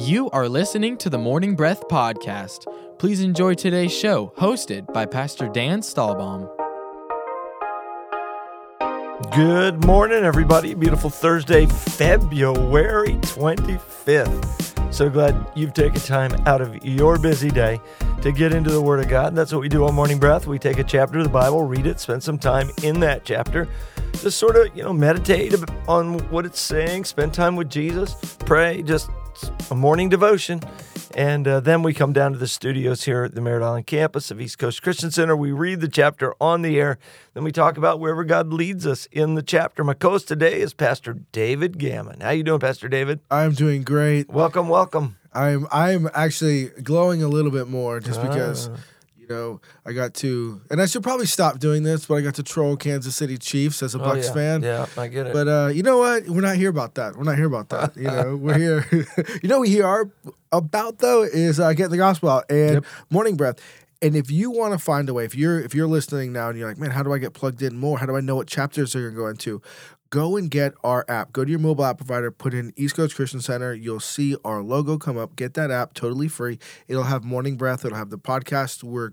You are listening to the Morning Breath Podcast. Please enjoy today's show, hosted by Pastor Dan Stahlbaum. Good morning, everybody. Beautiful Thursday, February 25th. So glad you've taken time out of your busy day to get into the Word of God. That's what we do on Morning Breath. We take a chapter of the Bible, read it, spend some time in that chapter, just sort of, you know, meditate on what it's saying, spend time with Jesus, pray, just a morning devotion. And uh, then we come down to the studios here at the Merritt Island campus of East Coast Christian Center. We read the chapter on the air. Then we talk about wherever God leads us in the chapter. My host today is Pastor David Gammon. How you doing, Pastor David? I'm doing great. Welcome, welcome. I'm I'm actually glowing a little bit more just because Ah. Know I got to and I should probably stop doing this, but I got to troll Kansas City Chiefs as a Oh, Bucs yeah. fan. Yeah, I get it. But uh, you know what? We're not here about that. We're not here about that. You know, we're here. you know, what we here are about though is uh, getting the gospel out and Yep. morning breath. And if you want to find a way, if you're if you're listening now and you're like, man, how do I get plugged in more? How do I know what chapters they're gonna go into? Go and get our app. Go to your mobile app provider, put in East Coast Christian Center. You'll see our logo come up. Get that app totally free. It'll have morning breath. It'll have the podcast we're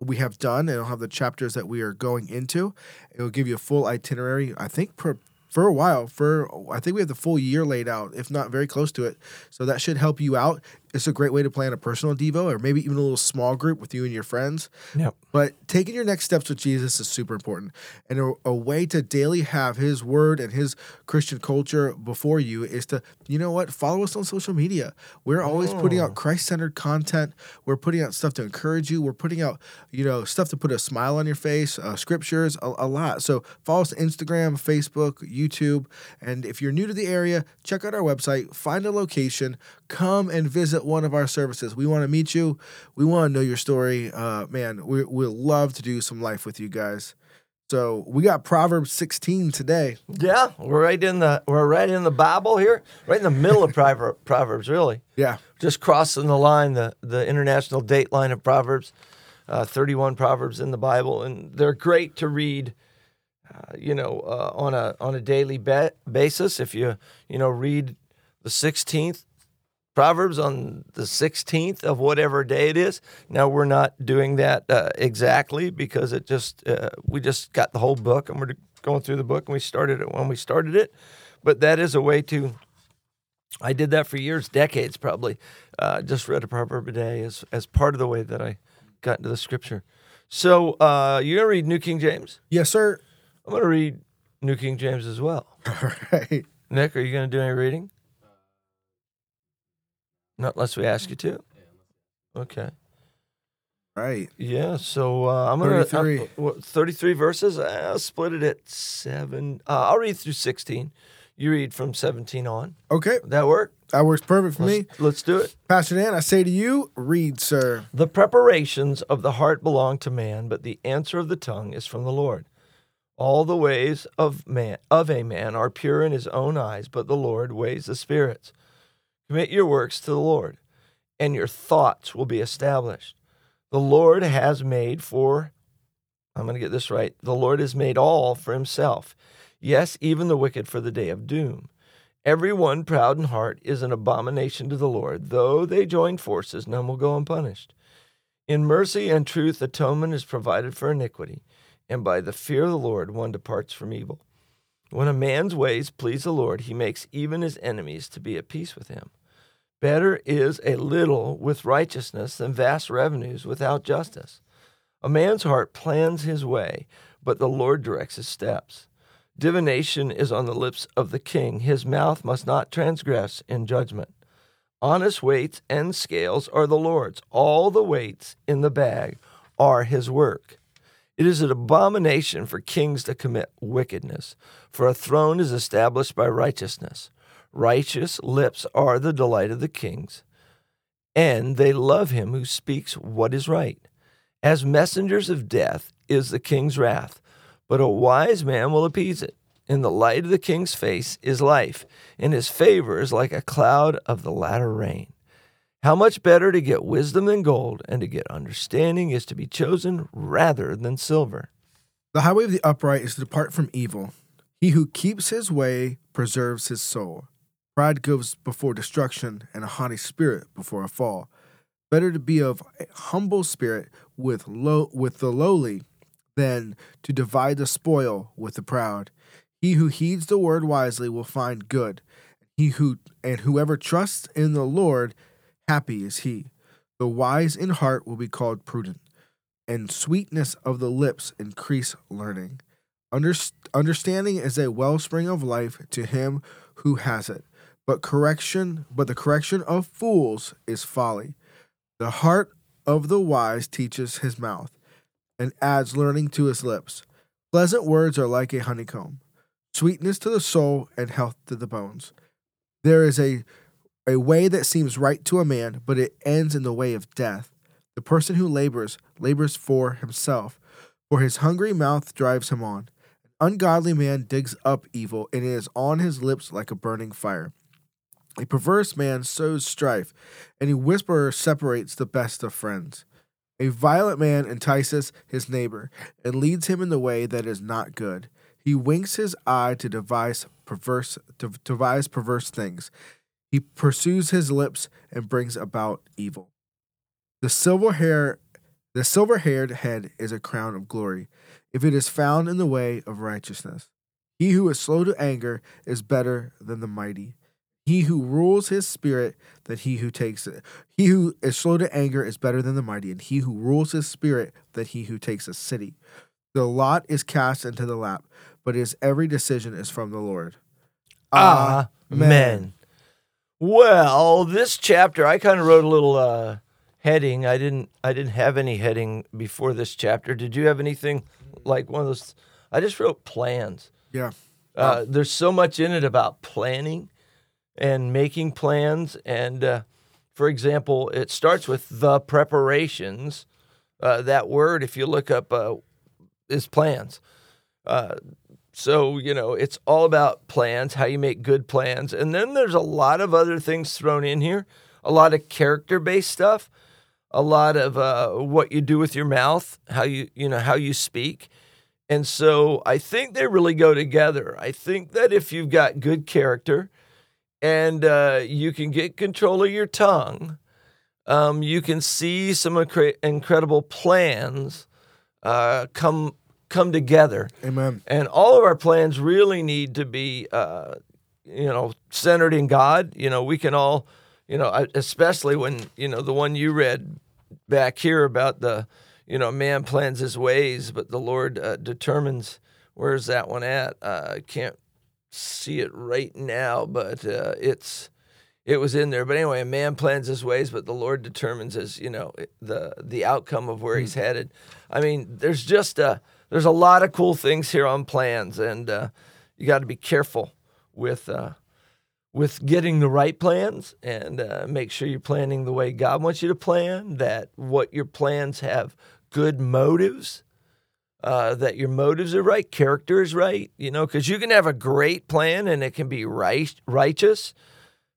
we have done. It'll have the chapters that we are going into. It'll give you a full itinerary. I think per for a while, for I think we have the full year laid out, if not very close to it. So that should help you out. It's a great way to plan a personal devo or maybe even a little small group with you and your friends. yep. But taking your next steps with Jesus is super important. And a, a way to daily have his word and his Christian culture before you is to, you know what, follow us on social media. We're always putting out Christ centered content. We're putting out stuff to encourage you. We're putting out, you know, stuff to put a smile on your face, uh, scriptures, a, a lot. So follow us on Instagram, Facebook, YouTube. And if you're new to the area, check out our website, find a location, come and visit one of our services. We want to meet you. We want to know your story. Uh, man, we, we'd love to do some life with you guys. So we got Proverbs 16 today. Yeah, we're right in the we're right in the Bible here, right in the middle of Prover- Proverbs, really. Yeah. just crossing the line, the, the international date line of Proverbs, uh, 31 Proverbs in the Bible, and they're great to read, uh, you know, uh, on a on a daily ba- basis. If you you know read the 16th Proverbs on the 16th of whatever day it is. Now we're not doing that uh, exactly because it just uh, we just got the whole book and we're going through the book and we started it when we started it, but that is a way to I did that for years, decades probably. Uh, just read a proverb a day as as part of the way that I got into the scripture. So uh, you're gonna read New King James. Yes, sir. I'm gonna read New King James as well. All right. Nick, are you gonna do any reading? Not unless we ask you to. Okay. Right. Yeah. So uh, I'm gonna 33. uh, what, 33 verses. I'll split it at seven. Uh, I'll read through 16. You read from 17 on. Okay. That work? That works perfect for me. Let's, let's do it. Pastor Dan, I say to you, read, sir. The preparations of the heart belong to man, but the answer of the tongue is from the Lord. All the ways of man of a man are pure in his own eyes, but the Lord weighs the spirits. Commit your works to the Lord, and your thoughts will be established. The Lord has made for I'm going to get this right. The Lord has made all for himself. Yes, even the wicked for the day of doom. Everyone proud in heart is an abomination to the Lord. Though they join forces, none will go unpunished. In mercy and truth, atonement is provided for iniquity, and by the fear of the Lord, one departs from evil. When a man's ways please the Lord, he makes even his enemies to be at peace with him. Better is a little with righteousness than vast revenues without justice. A man's heart plans his way, but the Lord directs his steps. Divination is on the lips of the king. His mouth must not transgress in judgment. Honest weights and scales are the Lord's. All the weights in the bag are his work. It is an abomination for kings to commit wickedness, for a throne is established by righteousness. Righteous lips are the delight of the kings, and they love him who speaks what is right. As messengers of death is the king's wrath, but a wise man will appease it. In the light of the king's face is life, and his favor is like a cloud of the latter rain. How much better to get wisdom than gold, and to get understanding is to be chosen rather than silver. The highway of the upright is to depart from evil. He who keeps his way preserves his soul. Pride goes before destruction, and a haughty spirit before a fall. Better to be of a humble spirit with low with the lowly than to divide the spoil with the proud. He who heeds the word wisely will find good. He who and whoever trusts in the Lord, happy is he. The wise in heart will be called prudent, and sweetness of the lips increase learning. Underst- understanding is a wellspring of life to him who has it, but correction, but the correction of fools is folly. The heart of the wise teaches his mouth, and adds learning to his lips. Pleasant words are like a honeycomb, sweetness to the soul and health to the bones. There is a a way that seems right to a man, but it ends in the way of death. The person who labors labors for himself, for his hungry mouth drives him on. An ungodly man digs up evil, and it is on his lips like a burning fire. A perverse man sows strife, and a whisperer separates the best of friends. A violent man entices his neighbor and leads him in the way that is not good. He winks his eye to devise perverse to devise perverse things. He pursues his lips and brings about evil. The silver hair the silver haired head is a crown of glory, if it is found in the way of righteousness. He who is slow to anger is better than the mighty. He who rules his spirit that he who takes it. He who is slow to anger is better than the mighty, and he who rules his spirit that he who takes a city. The lot is cast into the lap, but his every decision is from the Lord. Amen. Well, this chapter, I kind of wrote a little uh, heading. I didn't. I didn't have any heading before this chapter. Did you have anything like one of those? I just wrote plans. Yeah. Uh, there's so much in it about planning and making plans. And uh, for example, it starts with the preparations. Uh, that word, if you look up, uh, is plans. Uh, so, you know, it's all about plans, how you make good plans. And then there's a lot of other things thrown in here, a lot of character based stuff, a lot of uh, what you do with your mouth, how you, you know, how you speak. And so I think they really go together. I think that if you've got good character and uh, you can get control of your tongue, um, you can see some incre- incredible plans uh, come come together. Amen. And all of our plans really need to be, uh, you know, centered in God. You know, we can all, you know, especially when you know the one you read back here about the, you know, man plans his ways, but the Lord uh, determines. Where's that one at? Uh, I can't see it right now, but uh, it's it was in there. But anyway, a man plans his ways, but the Lord determines his, you know, the the outcome of where he's headed. I mean, there's just a there's a lot of cool things here on plans, and uh, you got to be careful with uh, with getting the right plans and uh, make sure you're planning the way God wants you to plan. That what your plans have good motives. Uh, that your motives are right, character is right, you know, because you can have a great plan and it can be right, righteous,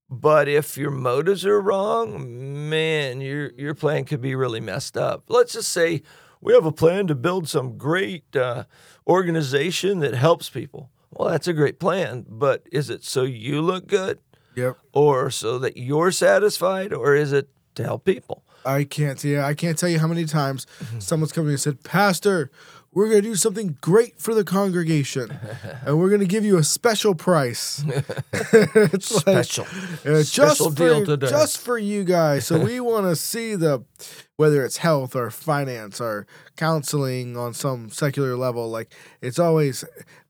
but if your motives are wrong, man, your your plan could be really messed up. Let's just say we have a plan to build some great uh, organization that helps people. Well, that's a great plan, but is it so you look good, Yep. or so that you're satisfied, or is it to help people? I can't yeah, I can't tell you how many times Mm-hmm. someone's come to me and said, Pastor, we're gonna do something great for the congregation. and we're gonna give you a special price. it's like, Special, uh, special just deal for, today. just for you guys. So we want to see the whether it's health or finance or counseling on some secular level. Like it's always.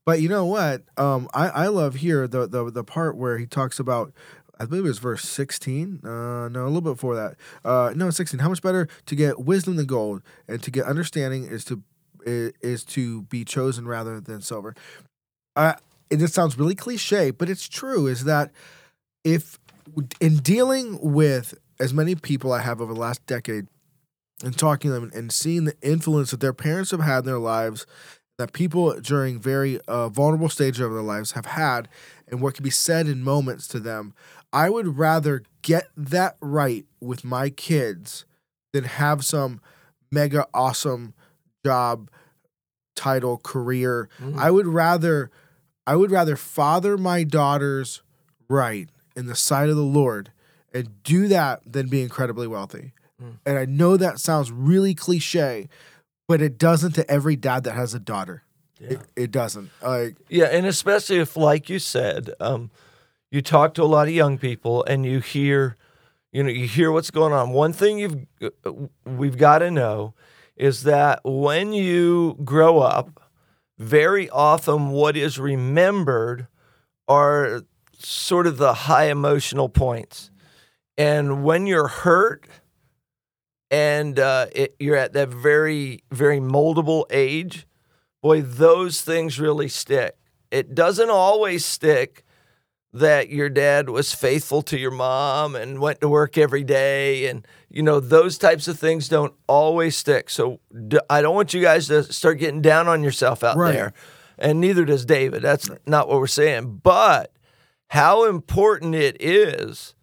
But you know what? Um, I I love here the the the part where he talks about. I believe it was verse 16. Uh, no, a little bit before that. Uh, no, 16. How much better to get wisdom than gold, and to get understanding is to is, to be chosen rather than silver. Uh, and this sounds really cliche, but it's true. Is that if in dealing with as many people I have over the last decade and talking to them and seeing the influence that their parents have had in their lives, that people during very uh, vulnerable stages of their lives have had, and what can be said in moments to them, I would rather get that right with my kids than have some mega awesome job, title, career. Mm-hmm. I would rather I would rather father my daughters right in the sight of the Lord and do that than be incredibly wealthy. Mm. And I know that sounds really cliche, but it doesn't to every dad that has a daughter. It, it doesn't. Like Yeah, and especially if, like you said, um, you talk to a lot of young people and you hear, you know, you hear what's going on. One thing you've uh, we've got to know is that when you grow up, very often what is remembered are sort of the high emotional points, and when you're hurt. And uh, it, you're at that very, very moldable age boy, those things really stick. It doesn't always stick that your dad was faithful to your mom and went to work every day. And, you know, those types of things don't always stick. So d- I don't want you guys to start getting down on yourself out Right. there. And neither does David. That's not what we're saying. But how important it is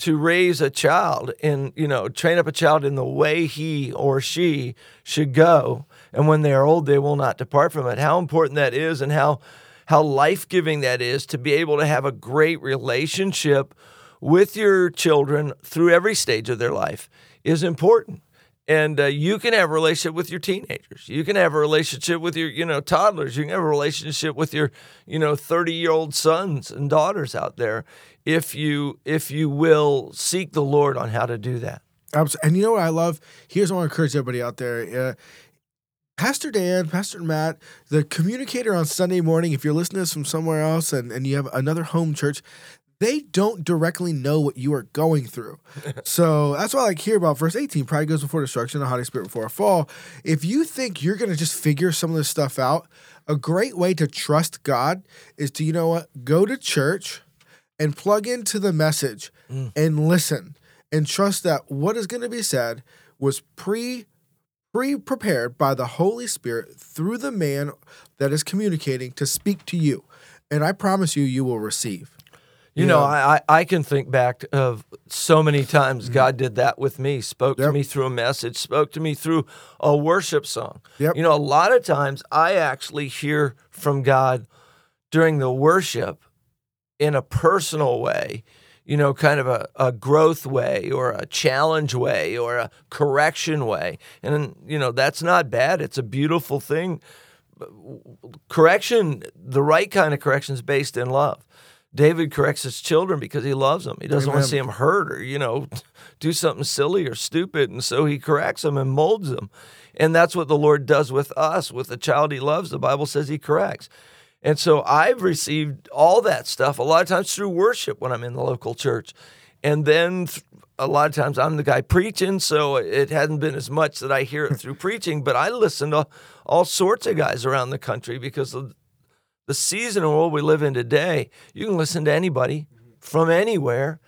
to raise a child and you know train up a child in the way he or she should go and when they are old they will not depart from it how important that is and how how life-giving that is to be able to have a great relationship with your children through every stage of their life is important and uh, you can have a relationship with your teenagers you can have a relationship with your you know toddlers you can have a relationship with your you know 30 year old sons and daughters out there if you if you will seek the lord on how to do that And you know what I love? Here's what I encourage everybody out there. Uh, Pastor Dan, Pastor Matt, the communicator on Sunday morning, if you're listening to this from somewhere else and, and you have another home church, they don't directly know what you are going through. so that's why I like hear about verse 18 pride goes before destruction, the haughty spirit before a fall. If you think you're going to just figure some of this stuff out, a great way to trust God is to, you know what, go to church and plug into the message mm. and listen and trust that what is going to be said was pre pre prepared by the Holy Spirit through the man that is communicating to speak to you. And I promise you, you will receive. you know I, I I can think back of so many times god did that with me spoke to Mm-hmm. Me through a message spoke to me through a worship song Yep. you know a lot of times i actually hear from god during the worship in a personal way, you know, kind of a, a growth way or a challenge way or a correction way. And, you know, that's not bad. It's a beautiful thing. Correction, the right kind of correction is based in love. David corrects his children because he loves them. He doesn't want to see them hurt or, you know, do something silly or stupid. And so he corrects them and molds them. And that's what the Lord does with us, with the child he loves. The Bible says he corrects. And so I've received all that stuff a lot of times through worship when I'm in the local church. And then th- a lot of times I'm the guy preaching, so it hasn't been as much that I hear it through preaching, but I listen to all sorts of guys around the country because of the season and world we live in today. You can listen to anybody from anywhere,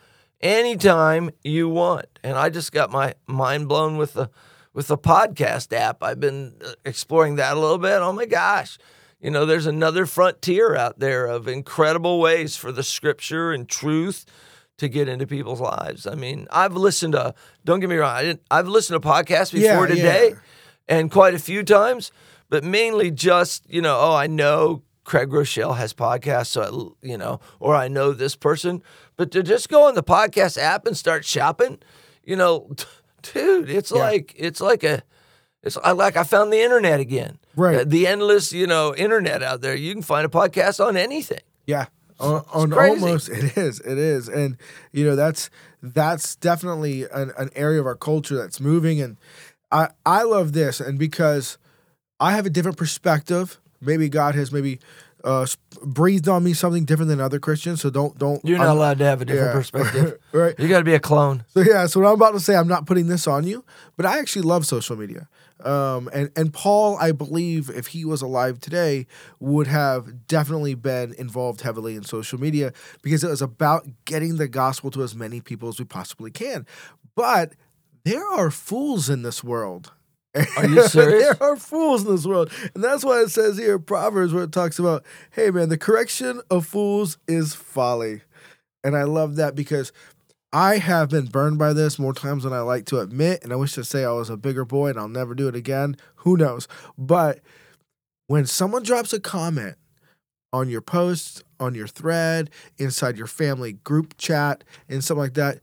anytime you want. And I just got my mind blown with the with the podcast app. I've been uh, exploring that a little bit. Oh my gosh. You know, there's another frontier out there of incredible ways for the scripture and truth to get into people's lives. I mean, I've listened to don't get me wrong, I didn't I've listened to podcasts Yeah, before today yeah. and quite a few times, but mainly just, you know, oh, I know Craig Groeschel has podcasts, so I, you know, or I know this person, but to just go on the podcast app and start shopping, you know, dude, it's like it's like a it's I like I found the internet again. Right. Uh, The endless, you know, internet out there. You can find a podcast on anything. Yeah. On, on almost it is it is and you know that's that's definitely an, an area of our culture that's moving and i i love this and because i have a different perspective maybe god has maybe uh breathed on me something different than other christians so don't don't You're not I'm- allowed to have a different yeah. perspective. right You got to be a clone. so yeah, so what I'm about to say, I'm not putting this on you, but I actually love social media. Um, and and Paul, I believe, if he was alive today, would have definitely been involved heavily in social media because it was about getting the gospel to as many people as we possibly can. But there are fools in this world. Are you serious? there are fools in this world. And that's why it says here in Proverbs where it talks about, hey man, the correction of fools is folly. And I love that because I have been burned by this more times than I like to admit. And I wish to say I was a bigger boy and I'll never do it again. Who knows? But when someone drops a comment on your post, on your thread, inside your family group chat, and something like that.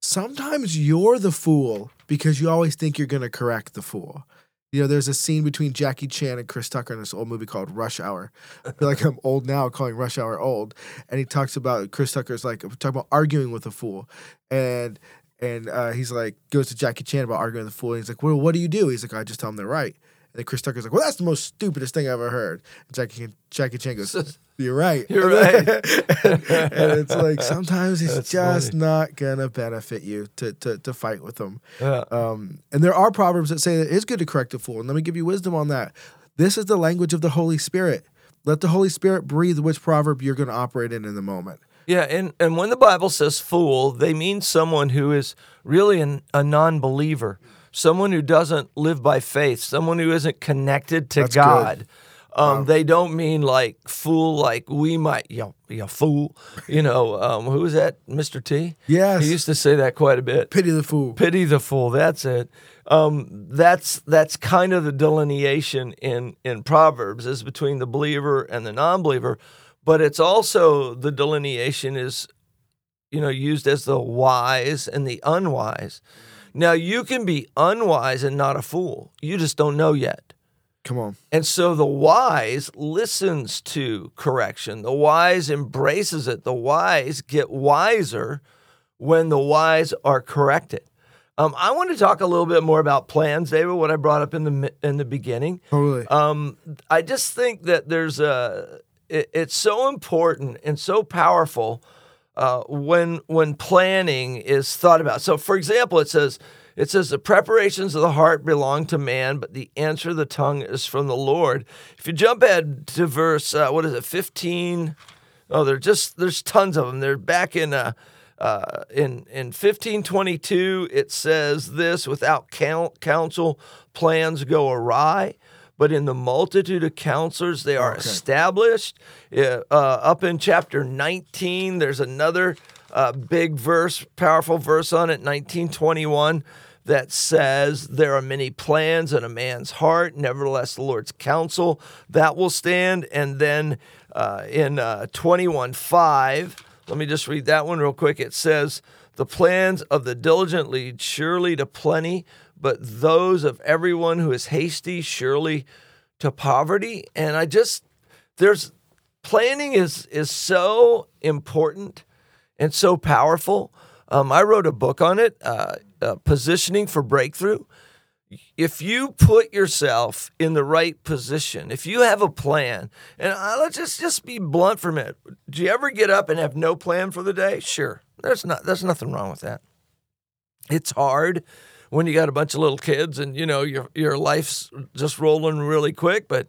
Sometimes you're the fool because you always think you're going to correct the fool. You know, there's a scene between Jackie Chan and Chris Tucker in this old movie called Rush Hour. I feel like I'm old now calling Rush Hour old. And he talks about Chris Tucker's like talking about arguing with a fool. And and uh, he's like goes to Jackie Chan about arguing with a fool. And he's like, Well, what do you do? He's like, I just tell him they're right. And then Chris Tucker's like, Well, that's the most stupidest thing I've ever heard. And Jackie Jackie Chan goes, You're right. You're right. and it's like sometimes it's That's just funny. not gonna benefit you to to, to fight with them. Yeah. Um, and there are proverbs that say that it is good to correct a fool. And let me give you wisdom on that. This is the language of the Holy Spirit. Let the Holy Spirit breathe which proverb you're going to operate in in the moment. Yeah, and, and when the Bible says fool, they mean someone who is really an, a non believer, someone who doesn't live by faith, someone who isn't connected to That's God. Um, They don't mean like fool, like we might, you know, you fool. You know, um, who was that? Mr. T? Yes. He used to say that quite a bit. Pity the fool. Pity the fool. That's it. Um, that's that's kind of the delineation in in Proverbs is between the believer and the non-believer, but it's also the delineation is, you know, used as the wise and the unwise. Now you can be unwise and not a fool. You just don't know yet. Come on. And so the wise listens to correction. The wise embraces it. The wise get wiser when the wise are corrected. Um, I want to talk a little bit more about plans, David. What I brought up in the in the beginning. Totally. Um, I just think that there's a it, it's so important and so powerful uh, when when planning is thought about. So, for example, it says it says the preparations of the heart belong to man, but the answer of the tongue is from the Lord. If you jump ahead to verse uh, what is it, fifteen? Oh, they're just there's tons of them. They're back in uh, uh, in in fifteen twenty two. It says this: without counsel, plans go awry. But in the multitude of counselors, they are Okay. established. Uh, up in chapter 19, there's another uh, big verse, powerful verse on it, 1921, that says, There are many plans in a man's heart, nevertheless, the Lord's counsel that will stand. And then uh, in uh, 21 5, let me just read that one real quick. It says, The plans of the diligent lead surely to plenty, but those of everyone who is hasty surely to poverty. And I just, there's planning is is so important and so powerful. Um, I wrote a book on it, uh, uh, positioning for breakthrough. If you put yourself in the right position, if you have a plan, and uh, let's just just be blunt for a minute. Do you ever get up and have no plan for the day? Sure, there's not there's nothing wrong with that. It's hard when you got a bunch of little kids and you know your your life's just rolling really quick, but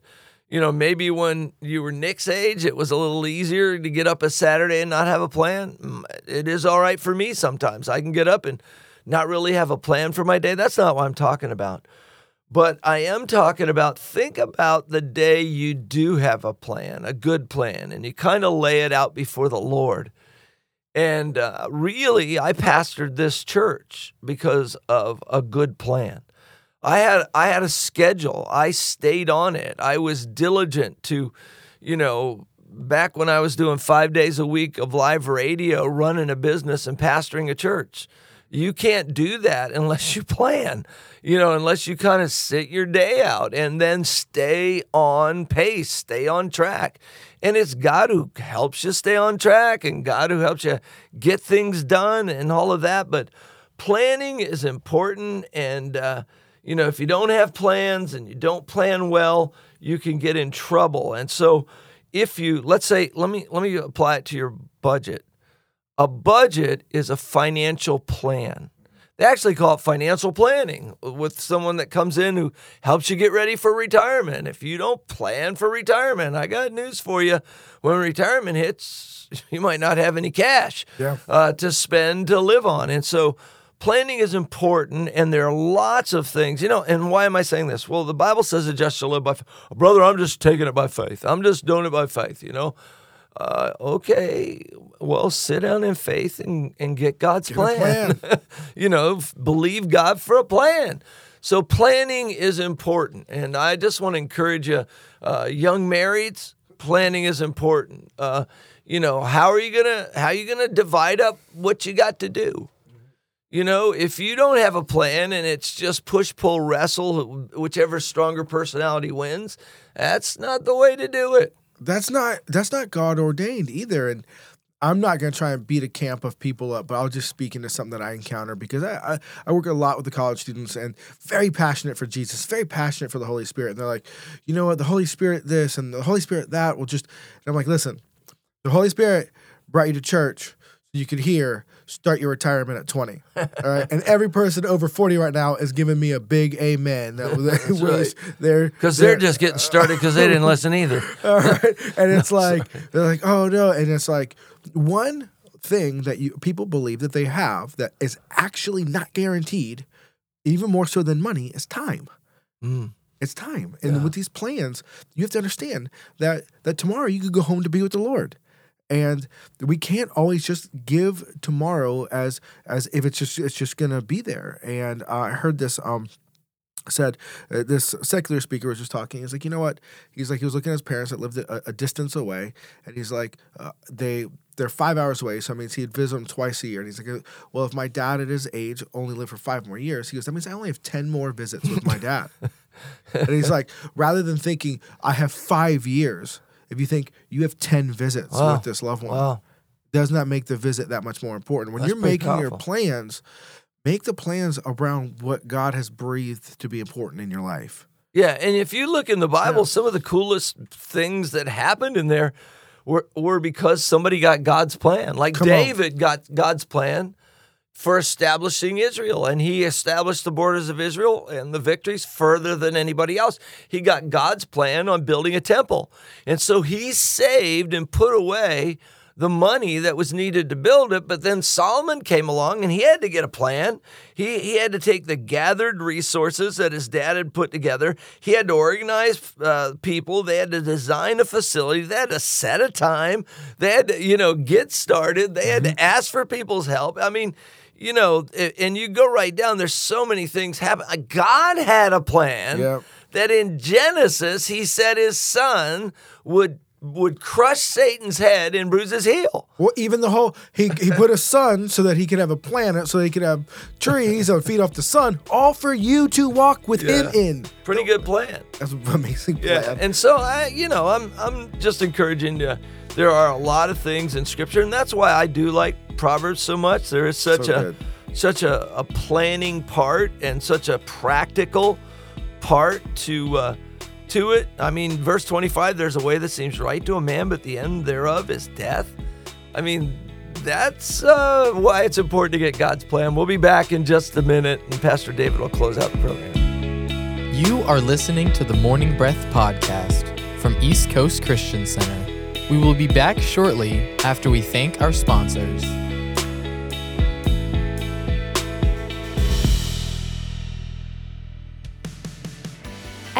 you know, maybe when you were Nick's age, it was a little easier to get up a Saturday and not have a plan. Mm, It is all right for me sometimes. I can get up and not really have a plan for my day. That's not what I'm talking about. But I am talking about think about the day you do have a plan, a good plan, and you kind of lay it out before the Lord. And uh, really, I pastored this church because of a good plan. I had I had a schedule. I stayed on it. I was diligent to, you know, back when I was doing 5 days a week of live radio, running a business and pastoring a church. You can't do that unless you plan. You know, unless you kind of sit your day out and then stay on pace, stay on track. And it's God who helps you stay on track and God who helps you get things done and all of that, but planning is important and uh you know, if you don't have plans and you don't plan well, you can get in trouble. And so if you let's say let me let me apply it to your budget. A budget is a financial plan. They actually call it financial planning with someone that comes in who helps you get ready for retirement. If you don't plan for retirement, I got news for you. When retirement hits, you might not have any cash Yeah. uh, to spend to live on. And so planning is important, and there are lots of things, you know. And why am I saying this? Well, the Bible says the just shall live by faith. Brother, I'm just taking it by faith. I'm just doing it by faith, you know. Uh, okay, well, sit down in faith and, and get God's a plan. you know, f- believe God for a plan. So planning is important, and I just want to encourage you, uh, young marrieds. Planning is important. Uh, you know, how are you gonna how are you gonna divide up what you got to do? You know, if you don't have a plan and it's just push pull wrestle, whichever stronger personality wins, that's not the way to do it. That's not that's not God ordained either. And I'm not going to try and beat a camp of people up, but I'll just speak into something that I encounter because I, I, I, work a lot with the college students and very passionate for Jesus, very passionate for the Holy Spirit. And they're like, you know what, the Holy Spirit this and the Holy Spirit that will just. And I'm like, listen, the Holy Spirit brought you to church so you could hear start your retirement at 20. All right. and every person over 40 right now is giving me a big amen. That was, right. they're because they're, they're, just getting started because they didn't listen either. All right. And it's like, they're like, oh no. And it's like, one thing that you people believe that they have that is actually not guaranteed, even more so than money, is time. Mm. It's time. And yeah. with these plans, you have to understand that that tomorrow you could go home to be with the Lord and we can't always just give tomorrow as as if it's just it's just gonna be there. And uh, I heard this um said uh, this secular speaker was just talking. He's like, you know what? He's like, he was looking at his parents that lived a, a distance away, and he's like, uh, they they're five hours away, so that means he'd visit them twice a year. And he's like, well, if my dad at his age only lived for five more years, he goes, that means I only have ten more visits with my dad. and he's like, rather than thinking I have five years, if you think you have 10 visits wow. with this loved one, wow. does not make the visit that much more important. When That's you're making powerful. your plans, make the plans around what God has breathed to be important in your life. Yeah, and if you look in the Bible, yeah. some of the coolest things that happened in there were, were because somebody got God's plan. Like Come David on. got God's plan for establishing Israel. And he established the borders of Israel and the victories further than anybody else. He got God's plan on building a temple. And so he saved and put away the money that was needed to build it. But then Solomon came along and he had to get a plan. He, he had to take the gathered resources that his dad had put together. He had to organize uh, people. They had to design a facility. They had to set a time. They had to, you know, get started. They had to mm-hmm. ask for people's help. I mean, you know, and you go right down, there's so many things happen. Uh, God had a plan yep. that in Genesis, he said his son would would crush Satan's head and bruise his heel. Well, even the whole he he put a sun so that he could have a planet, so he could have trees that would feed off the sun, all for you to walk with yeah. him in. Pretty good plan. That's an amazing plan. Yeah. And so I, you know, I'm I'm just encouraging you. There are a lot of things in Scripture, and that's why I do like Proverbs so much. There is such so a good. such a, a, planning part and such a practical part to uh, to it. I mean, verse 25, there's a way that seems right to a man, but the end thereof is death. I mean, that's uh, why it's important to get God's plan. We'll be back in just a minute, and Pastor David will close out the program. You are listening to the Morning Breath podcast from East Coast Christian Center. We will be back shortly after we thank our sponsors.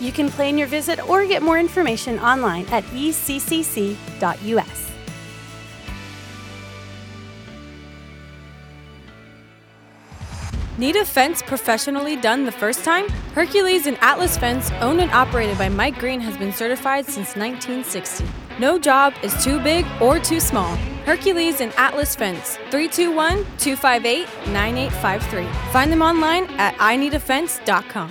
You can plan your visit or get more information online at eccc.us. Need a fence professionally done the first time? Hercules and Atlas Fence, owned and operated by Mike Green, has been certified since 1960. No job is too big or too small. Hercules and Atlas Fence, 321 258 9853. Find them online at ineedafence.com.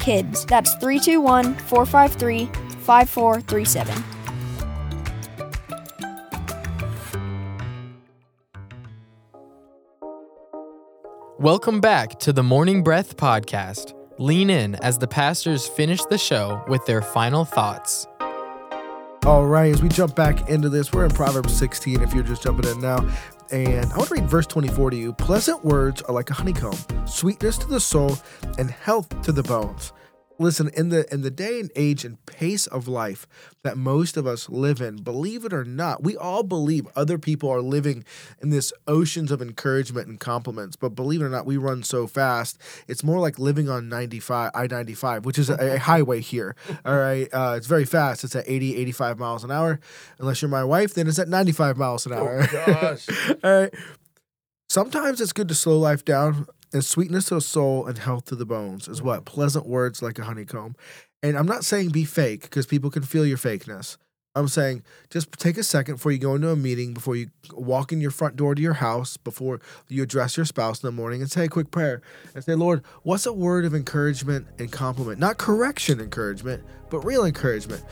KIDS. That's 321 453 5437. Welcome back to the Morning Breath podcast. Lean in as the pastors finish the show with their final thoughts. All right, as we jump back into this, we're in Proverbs 16 if you're just jumping in now. And I want to read verse 24 to you. Pleasant words are like a honeycomb, sweetness to the soul, and health to the bones. Listen, in the in the day and age and pace of life that most of us live in, believe it or not, we all believe other people are living in this oceans of encouragement and compliments. But believe it or not, we run so fast. It's more like living on 95, I-95, which is a, a highway here. All right. Uh, it's very fast. It's at 80, 85 miles an hour. Unless you're my wife, then it's at 95 miles an hour. Oh, gosh. all right. Sometimes it's good to slow life down and sweetness to the soul and health to the bones is what pleasant words like a honeycomb. And I'm not saying be fake because people can feel your fakeness. I'm saying just take a second before you go into a meeting, before you walk in your front door to your house, before you address your spouse in the morning, and say a quick prayer and say, Lord, what's a word of encouragement and compliment? Not correction encouragement, but real encouragement.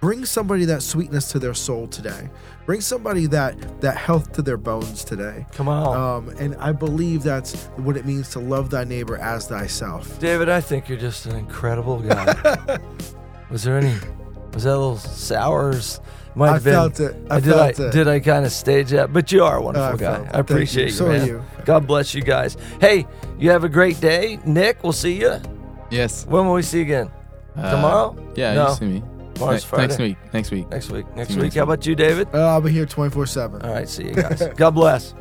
Bring somebody that sweetness to their soul today. Bring somebody that that health to their bones today. Come on. Um, and I believe that's what it means to love thy neighbor as thyself. David, I think you're just an incredible guy. was there any, was that a little sours? Might I have been. felt it. I did felt I it. did I kind of stage that? But you are a wonderful I guy. it. I Thank appreciate you. you, So are man. you. God bless you guys. Hey, you have a great day, Nick. We'll see you. Yes. When will we see you again? Uh, Tomorrow? Yeah, No. you see me. Tomorrow's Ne- Friday. next week. Next week. Next week. Next week. next How about you, David? Uh, I'll be here 24 7. All right. See you guys. God bless.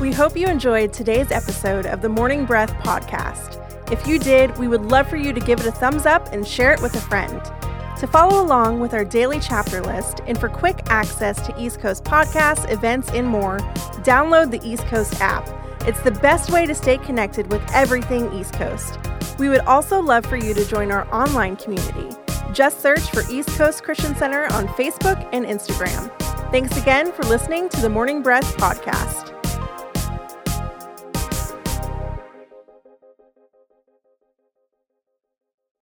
We hope you enjoyed today's episode of the Morning Breath podcast. If you did, we would love for you to give it a thumbs up and share it with a friend. To follow along with our daily chapter list and for quick access to East Coast podcasts, events, and more, download the East Coast app. It's the best way to stay connected with everything East Coast. We would also love for you to join our online community. Just search for East Coast Christian Center on Facebook and Instagram. Thanks again for listening to the Morning Breath podcast.